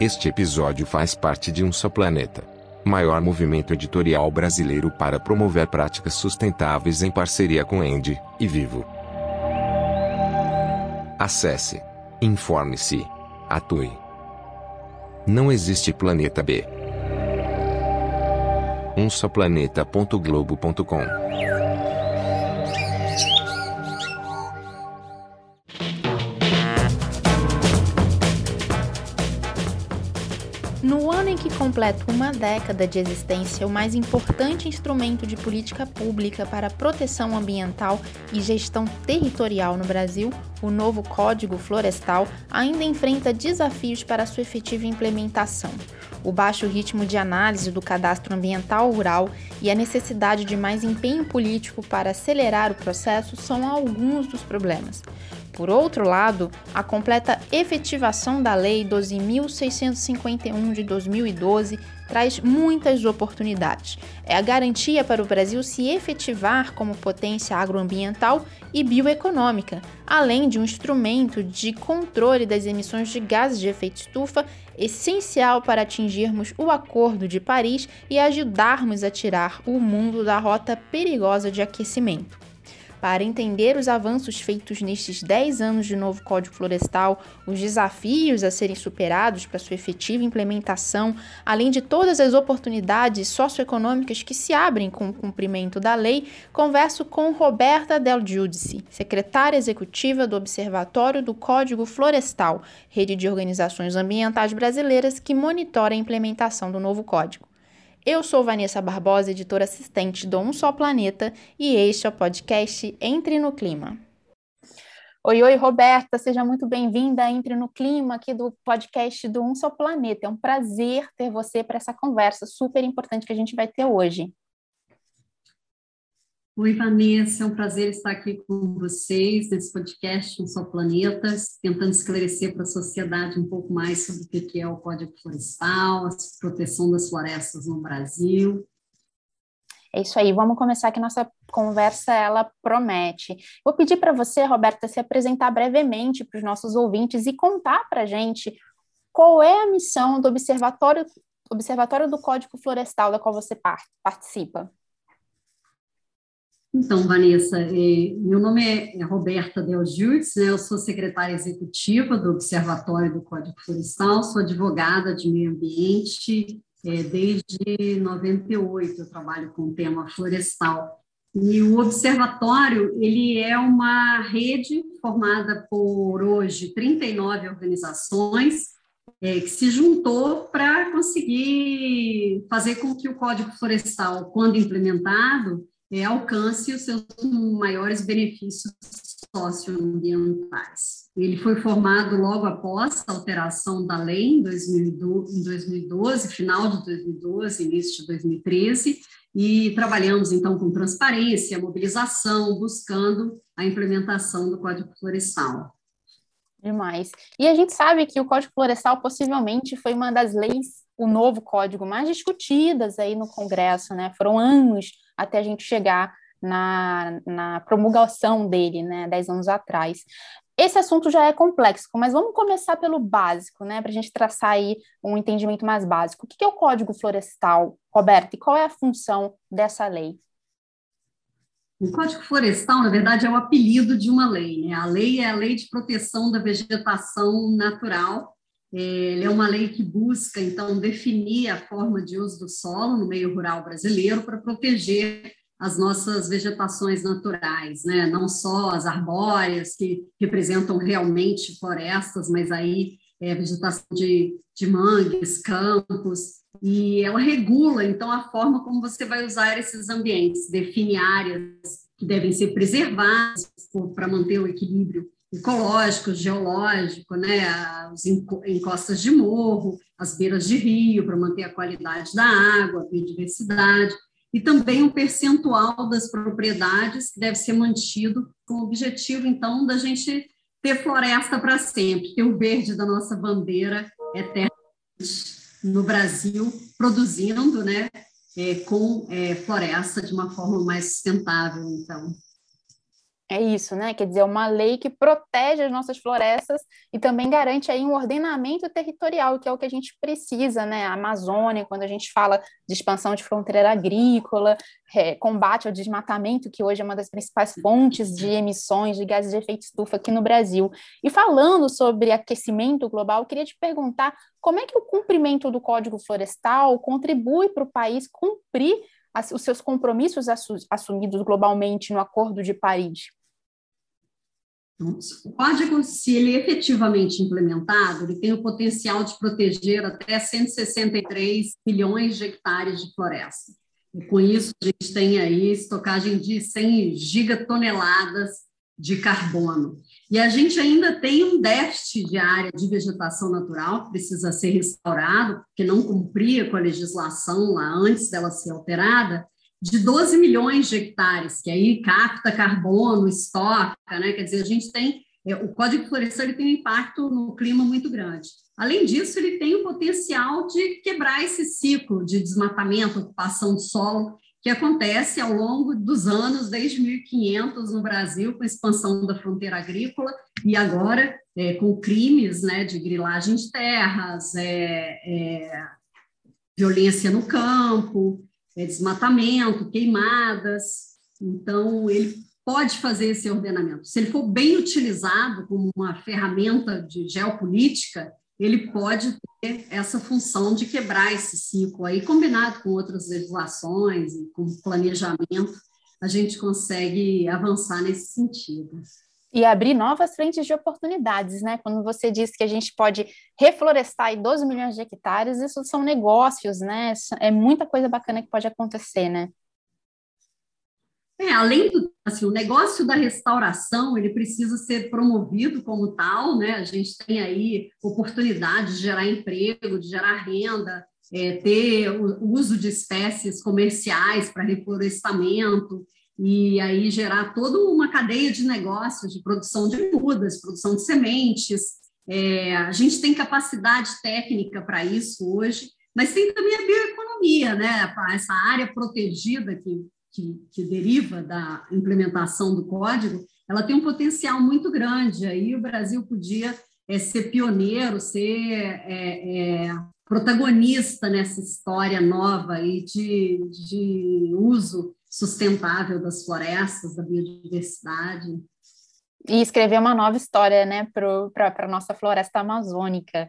Este episódio faz parte de Um Só Planeta, maior movimento editorial brasileiro para promover práticas sustentáveis em parceria com Andy e Vivo. Acesse, informe-se, atue. Não existe planeta B. umsoplaneta.globo.com No completa uma década de existência, o mais importante instrumento de política pública para proteção ambiental e gestão territorial no Brasil, o novo Código Florestal, ainda enfrenta desafios para sua efetiva implementação. O baixo ritmo de análise do cadastro ambiental rural e a necessidade de mais empenho político para acelerar o processo são alguns dos problemas. Por outro lado, a completa efetivação da Lei 12.651 de 2012 traz muitas oportunidades. É a garantia para o Brasil se efetivar como potência agroambiental e bioeconômica, além de um instrumento de controle das emissões de gases de efeito estufa essencial para atingirmos o Acordo de Paris e ajudarmos a tirar o mundo da rota perigosa de aquecimento. Para entender os avanços feitos nestes 10 anos de novo Código Florestal, os desafios a serem superados para sua efetiva implementação, além de todas as oportunidades socioeconômicas que se abrem com o cumprimento da lei, converso com Roberta Del Giudice, secretária executiva do Observatório do Código Florestal, rede de organizações ambientais brasileiras que monitora a implementação do novo código. Eu sou Vanessa Barbosa, editora assistente do Um Só Planeta, e este é o podcast Entre no Clima. Oi, oi, Roberta, seja muito bem-vinda Entre no Clima aqui do podcast do Um Só Planeta. É um prazer ter você para essa conversa super importante que a gente vai ter hoje. Oi, Vanessa, é um prazer estar aqui com vocês nesse podcast Um Só Planetas, tentando esclarecer para a sociedade um pouco mais sobre o que é o Código Florestal, a proteção das florestas no Brasil. É isso aí, vamos começar que nossa conversa ela promete. Vou pedir para você, Roberta, se apresentar brevemente para os nossos ouvintes e contar para a gente qual é a missão do Observatório, Observatório do Código Florestal da qual você participa. Então, Vanessa, é, meu nome é, é Roberta Del né, eu sou secretária executiva do Observatório do Código Florestal, sou advogada de meio ambiente é, desde 98, eu trabalho com o tema florestal. E o observatório, ele é uma rede formada por, hoje, 39 organizações, que se juntou para conseguir fazer com que o Código Florestal, quando implementado, é, alcance os seus maiores benefícios socioambientais. Ele foi formado logo após a alteração da lei em 2012, final de 2012, início de 2013, e trabalhamos então com transparência, mobilização, buscando a implementação do Código Florestal. Demais. E a gente sabe que o Código Florestal possivelmente foi uma das leis, o novo código mais discutidas aí no Congresso, né? Foram anos até a gente chegar na, na promulgação dele, né, dez anos atrás. Esse assunto já é complexo, mas vamos começar pelo básico, né, para a gente traçar aí um entendimento mais básico. O que é o Código Florestal, Roberto, e qual é a função dessa lei? O Código Florestal, na verdade, é o apelido de uma lei. Né? A lei é a Lei de Proteção da Vegetação Natural. Ele é uma lei que busca, então, definir a forma de uso do solo no meio rural brasileiro para proteger as nossas vegetações naturais, né? não só as arbóreas, que representam realmente florestas, mas aí é, vegetação de, de mangues, campos, e ela regula, então, a forma como você vai usar esses ambientes, define áreas que devem ser preservadas para manter o equilíbrio ecológico, geológico, né, as encostas de morro, as beiras de rio, para manter a qualidade da água, a biodiversidade, e também um percentual das propriedades que deve ser mantido com o objetivo, então, da gente ter floresta para sempre, ter o verde da nossa bandeira eternamente no Brasil, produzindo, né, é, com é, floresta de uma forma mais sustentável, então. É isso, né? Quer dizer, uma lei que protege as nossas florestas e também garante aí um ordenamento territorial, que é o que a gente precisa, né? A Amazônia, quando a gente fala de expansão de fronteira agrícola, é, combate ao desmatamento, que hoje é uma das principais fontes de emissões de gases de efeito estufa aqui no Brasil. E falando sobre aquecimento global, eu queria te perguntar como é que o cumprimento do Código Florestal contribui para o país cumprir os seus compromissos assumidos globalmente no Acordo de Paris? Então, o código, se ele é efetivamente implementado, ele tem o potencial de proteger até 163 milhões de hectares de floresta. E com isso, a gente tem aí estocagem de 100 gigatoneladas de carbono. E a gente ainda tem um déficit de área de vegetação natural que precisa ser restaurado, porque não cumpria com a legislação lá antes dela ser alterada, de 12 milhões de hectares, que aí capta carbono, estoca, né? Quer dizer, a gente tem é, o Código Florestal ele tem um impacto no clima muito grande. Além disso, ele tem o potencial de quebrar esse ciclo de desmatamento, ocupação do solo, que acontece ao longo dos anos, desde 1500 no Brasil, com a expansão da fronteira agrícola, e agora é, com crimes né, de grilagem de terras, é, é violência no campo, é, desmatamento, queimadas. Então, ele pode fazer esse ordenamento. Se ele for bem utilizado como uma ferramenta de geopolítica, ele pode ter essa função de quebrar esse ciclo aí, combinado com outras legislações e com planejamento, a gente consegue avançar nesse sentido e abrir novas frentes de oportunidades, né? Quando você diz que a gente pode reflorestar 12 milhões de hectares, isso são negócios, né? É muita coisa bacana que pode acontecer, né? É, além do assim, o negócio da restauração, ele precisa ser promovido como tal, né? A gente tem aí oportunidade de gerar emprego, de gerar renda, é, ter o uso de espécies comerciais para reflorestamento e aí gerar toda uma cadeia de negócios de produção de mudas, produção de sementes. É, a gente tem capacidade técnica para isso hoje, mas tem também a bioeconomia, né? essa área protegida que, que, que deriva da implementação do código, ela tem um potencial muito grande. Aí o Brasil podia é, ser pioneiro, ser é, é, protagonista nessa história nova aí de, de uso sustentável das florestas, da biodiversidade. E escrever uma nova história né, para a nossa floresta amazônica.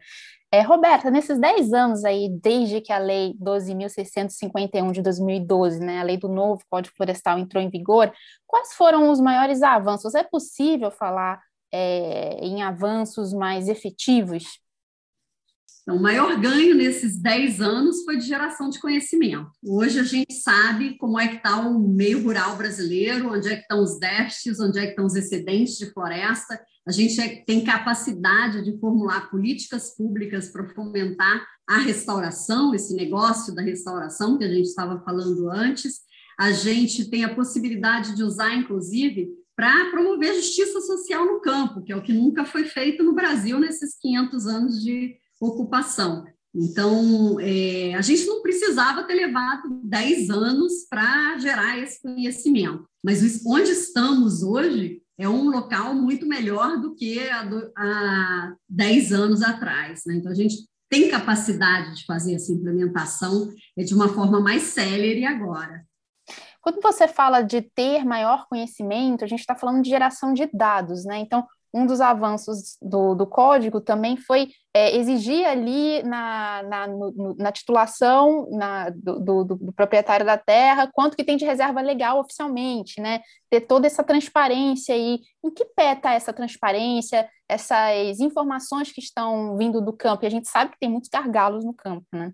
É, Roberta, nesses 10 anos aí, desde que a Lei 12.651 de 2012, né, a lei do novo Código Florestal entrou em vigor, quais foram os maiores avanços? É possível falar é, em avanços mais efetivos? Então, o maior ganho nesses 10 anos foi de geração de conhecimento. Hoje a gente sabe como é que está o meio rural brasileiro, onde é que estão os déficits, onde é que estão os excedentes de floresta. A gente é, tem capacidade de formular políticas públicas para fomentar a restauração, esse negócio da restauração que a gente estava falando antes. A gente tem a possibilidade de usar, inclusive, para promover justiça social no campo, que é o que nunca foi feito no Brasil nesses 500 anos de ocupação. Então, é, a gente não precisava ter levado 10 anos para gerar esse conhecimento, mas onde estamos hoje é um local muito melhor do que há, do, há 10 anos atrás. Né? Então, a gente tem capacidade de fazer essa implementação de uma forma mais célere agora. Quando você fala de ter maior conhecimento, a gente está falando de geração de dados, né? Então, um dos avanços do, do código também foi é, exigir ali na, na, no, na titulação na, do, do, do, proprietário da terra quanto que tem de reserva legal oficialmente, né? Ter toda essa transparência aí. Em que pé está essa transparência, essas informações que estão vindo do campo? E a gente sabe que tem muitos gargalos no campo, né?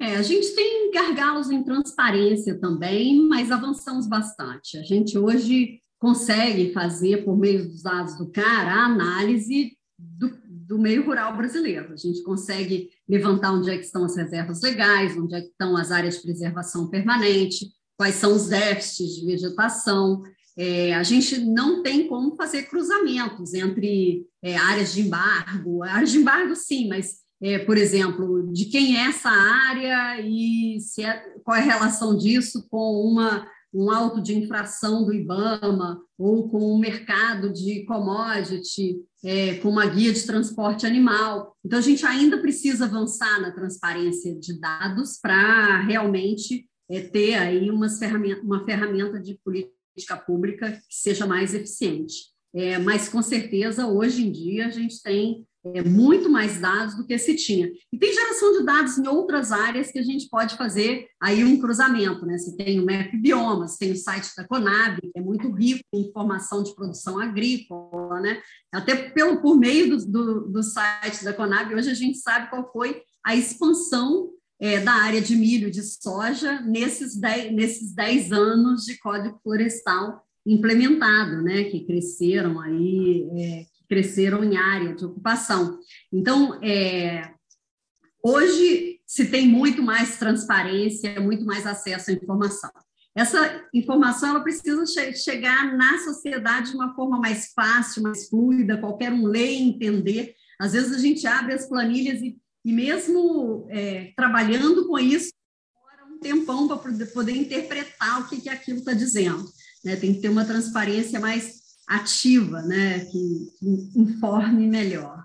É, a gente tem gargalos em transparência também, mas avançamos bastante. A gente hoje consegue fazer, por meio dos dados do CAR, a análise do, do meio rural brasileiro. A gente consegue levantar onde é que estão as reservas legais, onde é que estão as áreas de preservação permanente, quais são os déficits de vegetação. É, a gente não tem como fazer cruzamentos entre é, áreas de embargo, áreas de embargo sim, mas, é, por exemplo, de quem é essa área e é, qual é a relação disso com uma um auto de infração do IBAMA ou com um mercado de commodity, é, com uma guia de transporte animal. Então, a gente ainda precisa avançar na transparência de dados para realmente é, ter aí umas ferramenta, uma ferramenta de política pública que seja mais eficiente. É, mas, com certeza, hoje em dia, a gente tem é, muito mais dados do que se tinha. E tem geração de dados em outras áreas que a gente pode fazer aí um cruzamento, né? Você tem o Map Biomas, tem o site da Conab, que é muito rico em informação de produção agrícola, né? Até pelo, por meio do, do, do site da Conab, hoje a gente sabe qual foi a expansão é, da área de milho e de soja nesses 10, nesses 10 anos de Código Florestal implementado, né, que cresceram aí, é, cresceram em área de ocupação. Então, é, hoje se tem muito mais transparência, muito mais acesso à informação. Essa informação ela precisa che chegar na sociedade de uma forma mais fácil, mais fluida, qualquer um ler e entender. Às vezes a gente abre as planilhas e, e mesmo é, trabalhando com isso, demora um tempão para poder interpretar o que, que aquilo está dizendo né? Tem que ter uma transparência mais ativa, né? Que, que informe melhor.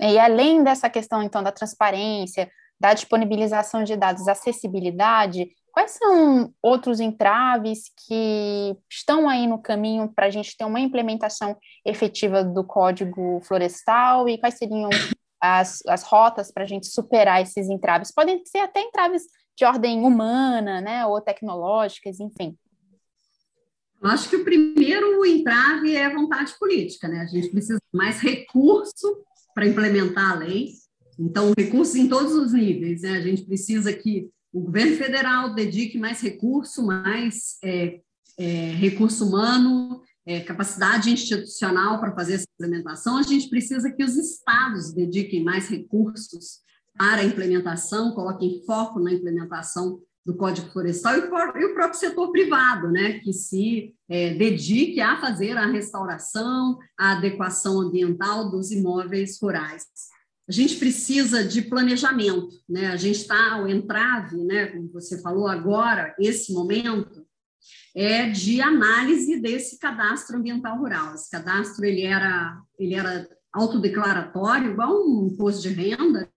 E além dessa questão, então, da transparência, da disponibilização de dados, acessibilidade, quais são outros entraves que estão aí no caminho para a gente ter uma implementação efetiva do Código Florestal e quais seriam as, as rotas para a gente superar esses entraves? Podem ser até entraves de ordem humana, né, ou tecnológicas, enfim. Acho que o primeiro entrave é a vontade política, né? A gente precisa de mais recurso para implementar a lei. Então, recursos em todos os níveis, né? A gente precisa que o governo federal dedique mais recurso, mais é, é, recurso humano, é, capacidade institucional para fazer essa implementação. A gente precisa que os estados dediquem mais recursos para a implementação, coloquem foco na implementação do Código Florestal e, o próprio setor privado, né, que se é, dedique a fazer a restauração, a adequação ambiental dos imóveis rurais. A gente precisa de planejamento, né? A gente está ao entrave, né? Como você falou agora, esse momento é de análise desse cadastro ambiental rural. Esse cadastro ele era ele era autodeclaratório, igual um imposto de renda,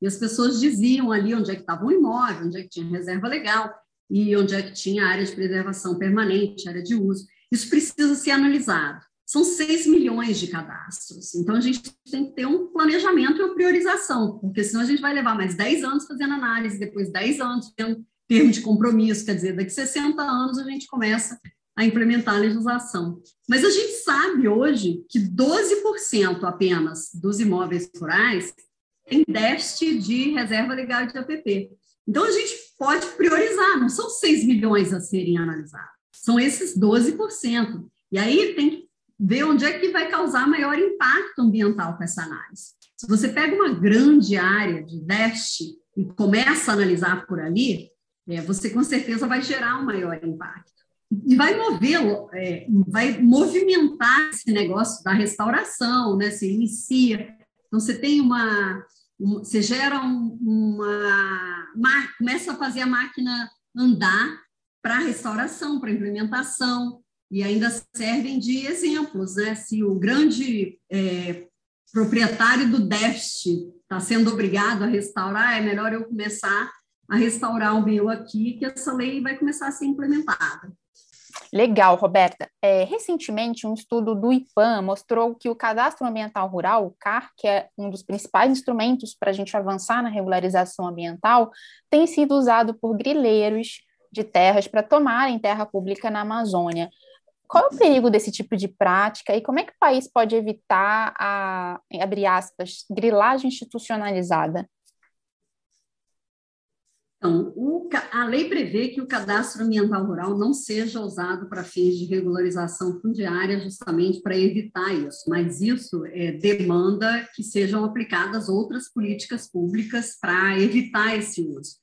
e as pessoas diziam ali onde é que estava o imóvel, onde é que tinha reserva legal e onde é que tinha área de preservação permanente, área de uso. Isso precisa ser analisado. São 6 milhões de cadastros. Então, a gente tem que ter um planejamento e uma priorização, porque senão a gente vai levar mais 10 anos fazendo análise, depois 10 anos tendo termo de compromisso, quer dizer, daqui a 60 anos a gente começa a implementar a legislação. Mas a gente sabe hoje que 12% apenas dos imóveis rurais tem déficit de reserva legal de APP. Então, a gente pode priorizar, não são 6 milhões a serem analisados, são esses 12%. E aí tem que ver onde é que vai causar maior impacto ambiental com essa análise. Se você pega uma grande área de déficit e começa a analisar por ali, é, você com certeza vai gerar um maior impacto. E vai mover, é, vai movimentar esse negócio da restauração, né? Se inicia. Então, você tem uma, você gera um, uma, começa a fazer a máquina andar para restauração, para implementação, e ainda servem de exemplos, né? Se o grande é, proprietário do déficit está sendo obrigado a restaurar, é melhor eu começar a restaurar o meu aqui, que essa lei vai começar a ser implementada. Legal, Roberta. É, recentemente, um estudo do IPAM mostrou que o Cadastro Ambiental Rural, o CAR, que é um dos principais instrumentos para a gente avançar na regularização ambiental, tem sido usado por grileiros de terras para tomarem terra pública na Amazônia. Qual é o perigo desse tipo de prática e como é que o país pode evitar a, abre aspas, grilagem institucionalizada? Então, o, a lei prevê que o cadastro ambiental rural não seja usado para fins de regularização fundiária, justamente para evitar isso, mas isso é, demanda que sejam aplicadas outras políticas públicas para evitar esse uso.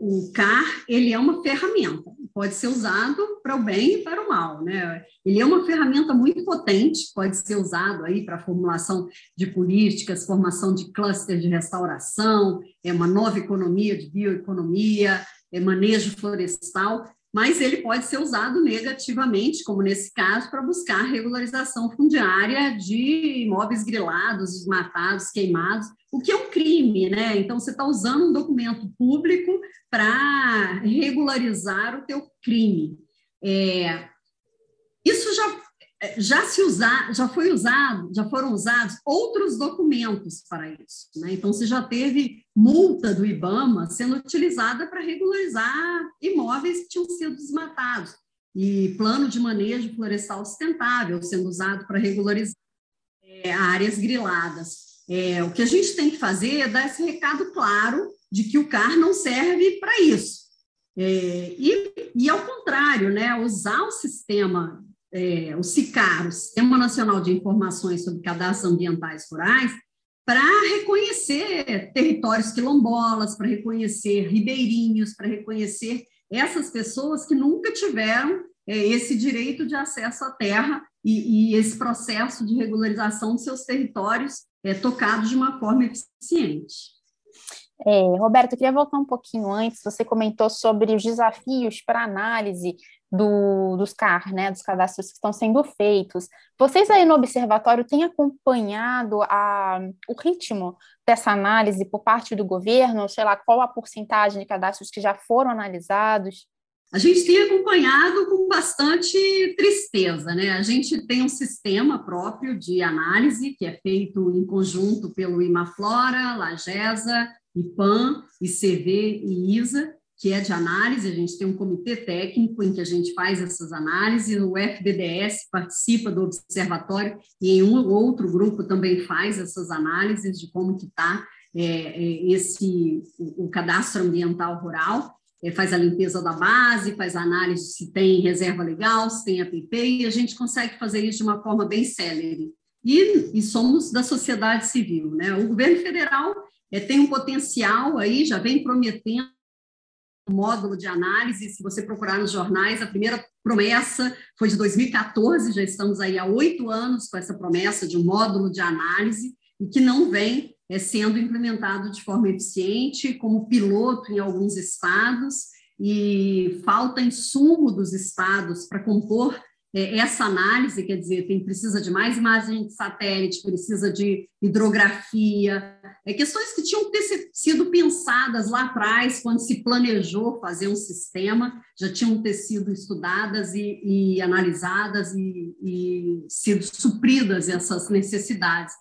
O CAR ele é uma ferramenta, pode ser usado para o bem e para o mal, né? Ele é uma ferramenta muito potente, pode ser usado aí para formulação de políticas, formação de cluster de restauração, é uma nova economia de bioeconomia, é manejo florestal, mas ele pode ser usado negativamente, como nesse caso, para buscar regularização fundiária de imóveis grilados, desmatados, queimados, o que é um crime, né? Então, você está usando um documento público para regularizar o teu crime. É, isso já já se usar, já foi usado, já foram usados outros documentos para isso. Né? Então, você já teve multa do IBAMA sendo utilizada para regularizar imóveis que tinham sido desmatados, e plano de manejo florestal sustentável sendo usado para regularizar é, áreas griladas. É, o que a gente tem que fazer é dar esse recado claro de que o CAR não serve para isso. É, e, e, ao contrário, né, usar o sistema é, o SICAR, o Sistema Nacional de Informações sobre Cadastros Ambientais Rurais, para reconhecer territórios quilombolas, para reconhecer ribeirinhos, para reconhecer essas pessoas que nunca tiveram é, esse direito de acesso à terra e, e, esse processo de regularização dos seus territórios é, tocado de uma forma eficiente. É, Roberto, eu queria voltar um pouquinho antes. Você comentou sobre os desafios para análise do, dos CAR, né, dos cadastros que estão sendo feitos. Vocês aí no observatório têm acompanhado a, o ritmo dessa análise por parte do governo? Sei lá, qual a porcentagem de cadastros que já foram analisados? A gente tem acompanhado com bastante tristeza, né? A gente tem um sistema próprio de análise que é feito em conjunto pelo Imaflora, Lagesa, IPAM, ICV e ISA, que é de análise, a gente tem um comitê técnico em que a gente faz essas análises, o FBDS participa do observatório e em um ou outro grupo também faz essas análises de como que está é, é, esse o, o, cadastro ambiental rural, é, faz a limpeza da base, faz a análise se tem reserva legal, se tem APP, e a gente consegue fazer isso de uma forma bem célere. E, e somos da sociedade civil, né? O governo federal é, tem um potencial aí, já vem prometendo módulo de análise, se você procurar nos jornais, a primeira promessa foi de 2014, já estamos aí há oito anos com essa promessa de um módulo de análise, e que não vem é, sendo implementado de forma eficiente, como piloto em alguns estados, e falta insumo dos estados para compor é, essa análise, quer dizer, tem, precisa de mais imagem de satélite, precisa de hidrografia, é, questões que tinham que ter sido pensadas lá atrás, quando se planejou fazer um sistema, já tinham ter sido estudadas e, e analisadas e, e sido supridas essas necessidades.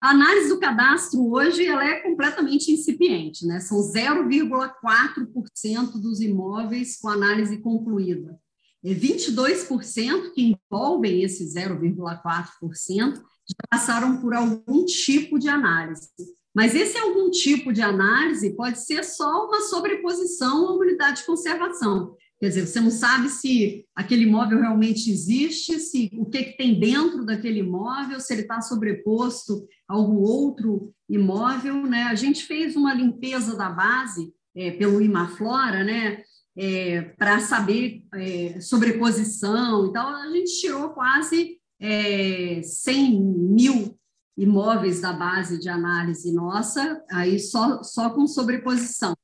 A análise do cadastro hoje ela é completamente incipiente, né? são 0,4% dos imóveis com análise concluída. 22% que envolvem esse 0,4% já passaram por algum tipo de análise. Mas esse algum tipo de análise pode ser só uma sobreposição à unidade de conservação. Quer dizer, você não sabe se aquele imóvel realmente existe, se o que, que tem dentro daquele imóvel, se ele está sobreposto a algum outro imóvel. Né? A gente fez uma limpeza da base é, pelo Imaflora, né? é, para saber é, sobreposição. Então, a gente tirou quase é, 100 mil imóveis da base de análise nossa, aí só, só com sobreposição.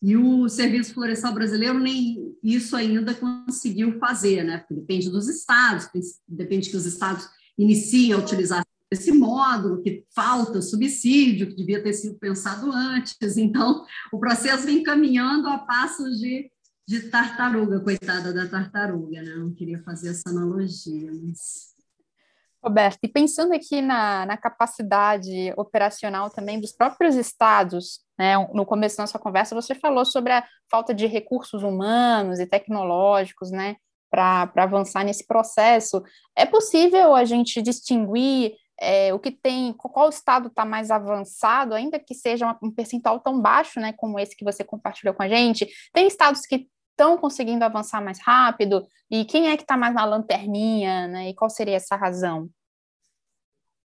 E o Serviço Florestal Brasileiro nem isso ainda conseguiu fazer, né? Porque depende dos estados, depende que os estados iniciem a utilização desse módulo, que falta subsídio, que devia ter sido pensado antes. Então, o processo vem caminhando a passos de de tartaruga, coitada da tartaruga, né? Não queria fazer essa analogia, mas. Roberto, e pensando aqui na, na capacidade operacional também dos próprios estados, né? No começo da nossa conversa, você falou sobre a falta de recursos humanos e tecnológicos, né? Para avançar nesse processo. É possível a gente distinguir é, o que tem, qual estado está mais avançado, ainda que seja um percentual tão baixo, né, como esse que você compartilhou com a gente. Tem estados que estão conseguindo avançar mais rápido? E quem é que está mais na lanterninha, né? E qual seria essa razão?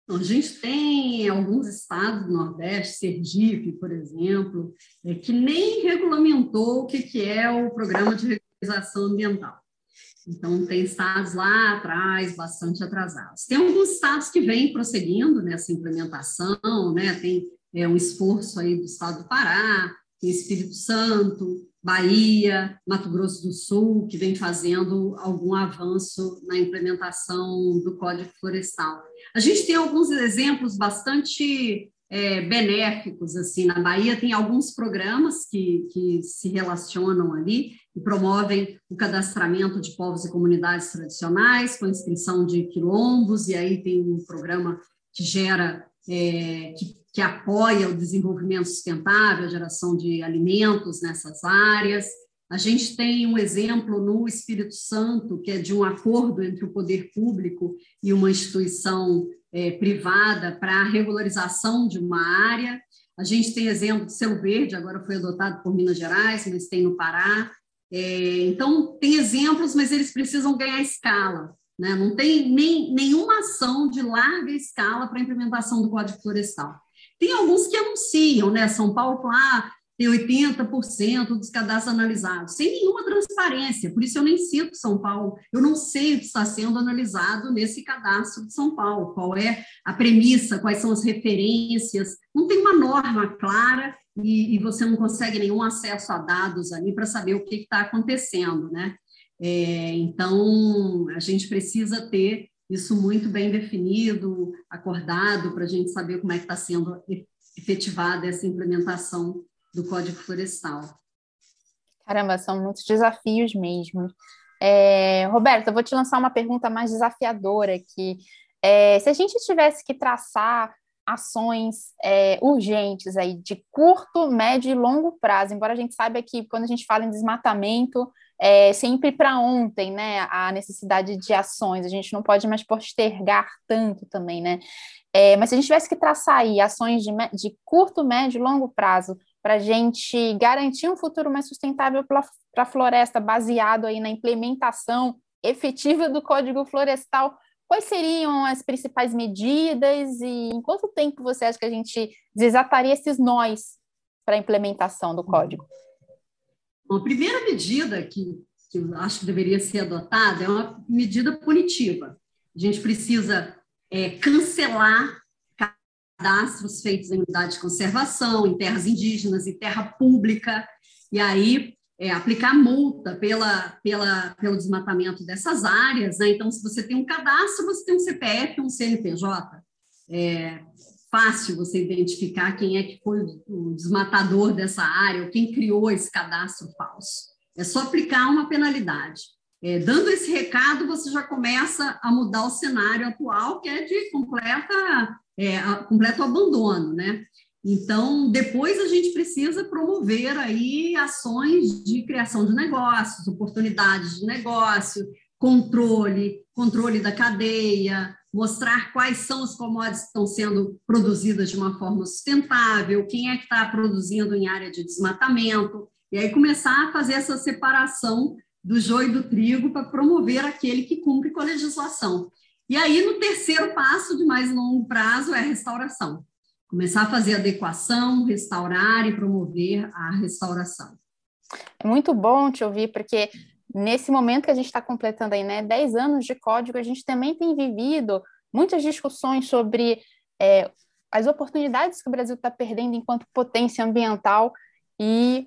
A gente tem alguns estados do Nordeste, Sergipe, por exemplo, é, que nem regulamentou o que, é o programa de regularização ambiental. Então, tem estados lá atrás, bastante atrasados. Tem alguns estados que vêm prosseguindo nessa implementação, né? tem é, um esforço aí do estado do Pará, Espírito Santo, Bahia, Mato Grosso do Sul, que vem fazendo algum avanço na implementação do Código Florestal. A gente tem alguns exemplos bastante é, benéficos, assim, na Bahia tem alguns programas que, que se relacionam ali e promovem o cadastramento de povos e comunidades tradicionais, com inscrição de quilombos, e aí tem um programa que gera, é, que que apoia o desenvolvimento sustentável, a geração de alimentos nessas áreas. A gente tem um exemplo no Espírito Santo, que é de um acordo entre o poder público e uma instituição é, privada para a regularização de uma área. A gente tem exemplo de Selo Verde, agora foi adotado por Minas Gerais, mas tem no Pará. É, então, tem exemplos, mas eles precisam ganhar escala. Né? Não tem nem, nenhuma ação de larga escala para a implementação do Código Florestal. Tem alguns que anunciam, né? São Paulo ah, tem 80% dos cadastros analisados, sem nenhuma transparência, por isso eu nem cito São Paulo, eu não sei o que está sendo analisado nesse cadastro de São Paulo, qual é a premissa, quais são as referências, não tem uma norma clara e, e você não consegue nenhum acesso a dados ali para saber o que está acontecendo, né? É, então, a gente precisa ter isso muito bem definido, acordado, para a gente saber como é que está sendo efetivada essa implementação do Código Florestal. Caramba, são muitos desafios mesmo. É, Roberta, eu vou te lançar uma pergunta mais desafiadora aqui. É, se a gente tivesse que traçar ações é, urgentes aí de curto, médio e longo prazo, embora a gente saiba que quando a gente fala em desmatamento, é sempre para ontem, né? A necessidade de ações, a gente não pode mais postergar tanto também, né? É, mas se a gente tivesse que traçar aí ações de, de curto, médio e longo prazo para a gente garantir um futuro mais sustentável para a floresta, baseado aí na implementação efetiva do Código Florestal, quais seriam as principais medidas e em quanto tempo você acha que a gente desataria esses nós para a implementação do código? Uma primeira medida que, que eu acho que deveria ser adotada é uma medida punitiva. A gente precisa é, cancelar cadastros feitos em unidade de conservação, em terras indígenas, em terra pública, e aí é, aplicar multa pela, pela, pelo desmatamento dessas áreas. Né? Então, se você tem um cadastro, você tem um CPF, um CNPJ. É fácil você identificar quem é que foi o desmatador dessa área, ou quem criou esse cadastro falso. É só aplicar uma penalidade. É, dando esse recado, você já começa a mudar o cenário atual, que é de completa, é, completo abandono, né? Então, depois a gente precisa promover aí ações de criação de negócios, oportunidades de negócio, controle, controle da cadeia, mostrar quais são as commodities que estão sendo produzidas de uma forma sustentável, quem é que está produzindo em área de desmatamento, e aí começar a fazer essa separação do joio e do trigo para promover aquele que cumpre com a legislação. E aí, no terceiro passo, de mais longo prazo, é a restauração começar a fazer adequação, restaurar e promover a restauração. É muito bom te ouvir, porque nesse momento que a gente está completando aí, né, 10 anos de código, a gente também tem vivido muitas discussões sobre é, as oportunidades que o Brasil está perdendo enquanto potência ambiental e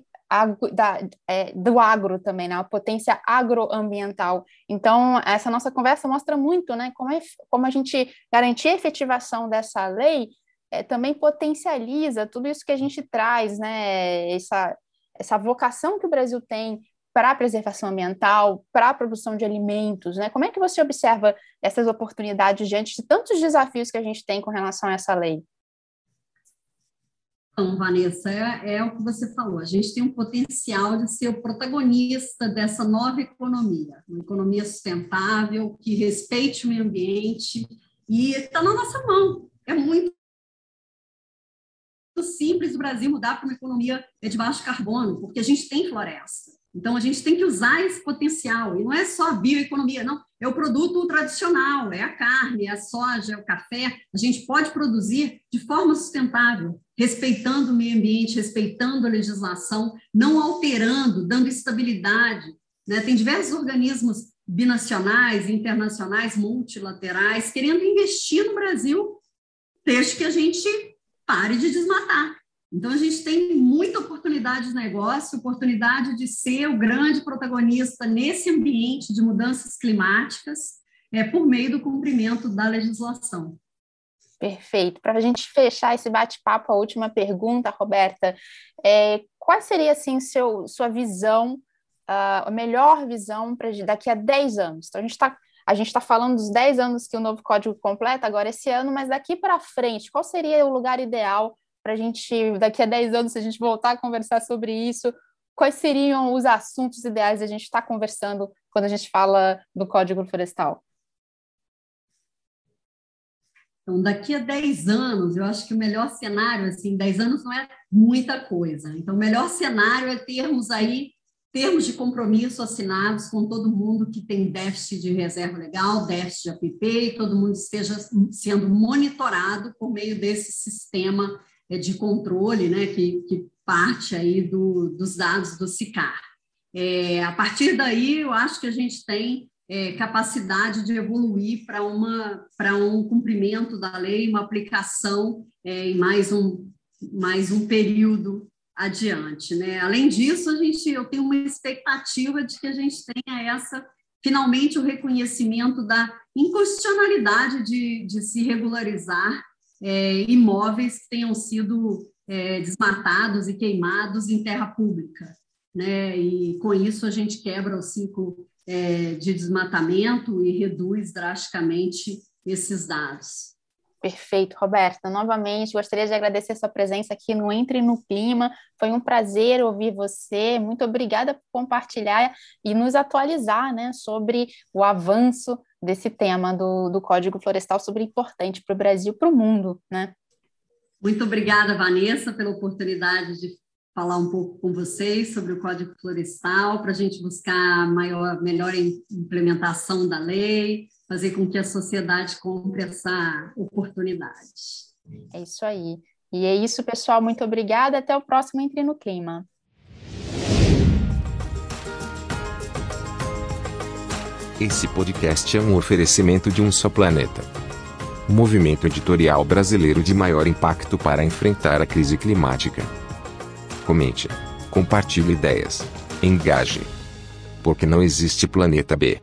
da, é, do agro também, né, a potência agroambiental. Então, essa nossa conversa mostra muito né, como, é, como a gente garantir a efetivação dessa lei é, também potencializa tudo isso que a gente traz, né? Essa, essa vocação que o Brasil tem para a preservação ambiental, para a produção de alimentos, né? Como é que você observa essas oportunidades diante de tantos desafios que a gente tem com relação a essa lei? Então, Vanessa, é, é, o que você falou. A gente tem um potencial de ser o protagonista dessa nova economia, uma economia sustentável, que respeite o meio ambiente, e está na nossa mão. É muito simples o Brasil mudar para uma economia de baixo carbono, porque a gente tem floresta. Então, a gente tem que usar esse potencial. E não é só a bioeconomia, não. É o produto tradicional, é a carne, é a soja, é o café. A gente pode produzir de forma sustentável, respeitando o meio ambiente, respeitando a legislação, não alterando, dando estabilidade. Né? Tem diversos organismos binacionais, internacionais, multilaterais, querendo investir no Brasil, desde que a gente pare de desmatar. Então, a gente tem muita oportunidade de negócio, oportunidade de ser o grande protagonista nesse ambiente de mudanças climáticas, é, por meio do cumprimento da legislação. Perfeito. Para a gente fechar esse bate-papo, a última pergunta, Roberta, é, qual seria assim seu, sua visão, uh, a melhor visão para daqui a 10 anos? Então, a gente está a gente está falando dos 10 anos que o novo código completa agora esse ano, mas daqui para frente, qual seria o lugar ideal para a gente, daqui a 10 anos, se a gente voltar a conversar sobre isso, quais seriam os assuntos ideais a gente estar tá conversando quando a gente fala do Código Florestal? Então, daqui a 10 anos, eu acho que o melhor cenário, assim, 10 anos não é muita coisa. Então, o melhor cenário é termos aí termos de compromisso assinados com todo mundo que tem déficit de reserva legal, déficit de APP, e todo mundo esteja sendo monitorado por meio desse sistema de controle, né, que, que parte aí do, dos dados do SICAR. É, a partir daí, eu acho que a gente tem é, capacidade de evoluir para uma para um cumprimento da lei, uma aplicação é, em mais um mais um período adiante, né? Além disso, a gente eu tenho uma expectativa de que a gente tenha essa finalmente o reconhecimento da inconstitucionalidade de, de se regularizar é, imóveis que tenham sido é, desmatados e queimados em terra pública. Né? E com isso a gente quebra o ciclo é, de desmatamento e reduz drasticamente esses dados. Perfeito, Roberta. Novamente, gostaria de agradecer sua presença aqui no Entre no Clima. Foi um prazer ouvir você. Muito obrigada por compartilhar e nos atualizar né, sobre o avanço desse tema do, do Código Florestal super importante para o Brasil, para o mundo, né? Muito obrigada, Vanessa, pela oportunidade de falar um pouco com vocês sobre o Código Florestal, para a gente buscar maior, melhor implementação da lei, fazer com que a sociedade compre essa oportunidade. É isso aí. E é isso, pessoal. Muito obrigada. Até o próximo Entre no Clima. Esse podcast é um oferecimento de um só planeta. O movimento editorial brasileiro de maior impacto para enfrentar a crise climática. Comente, compartilhe ideias, engaje. Porque não existe planeta B.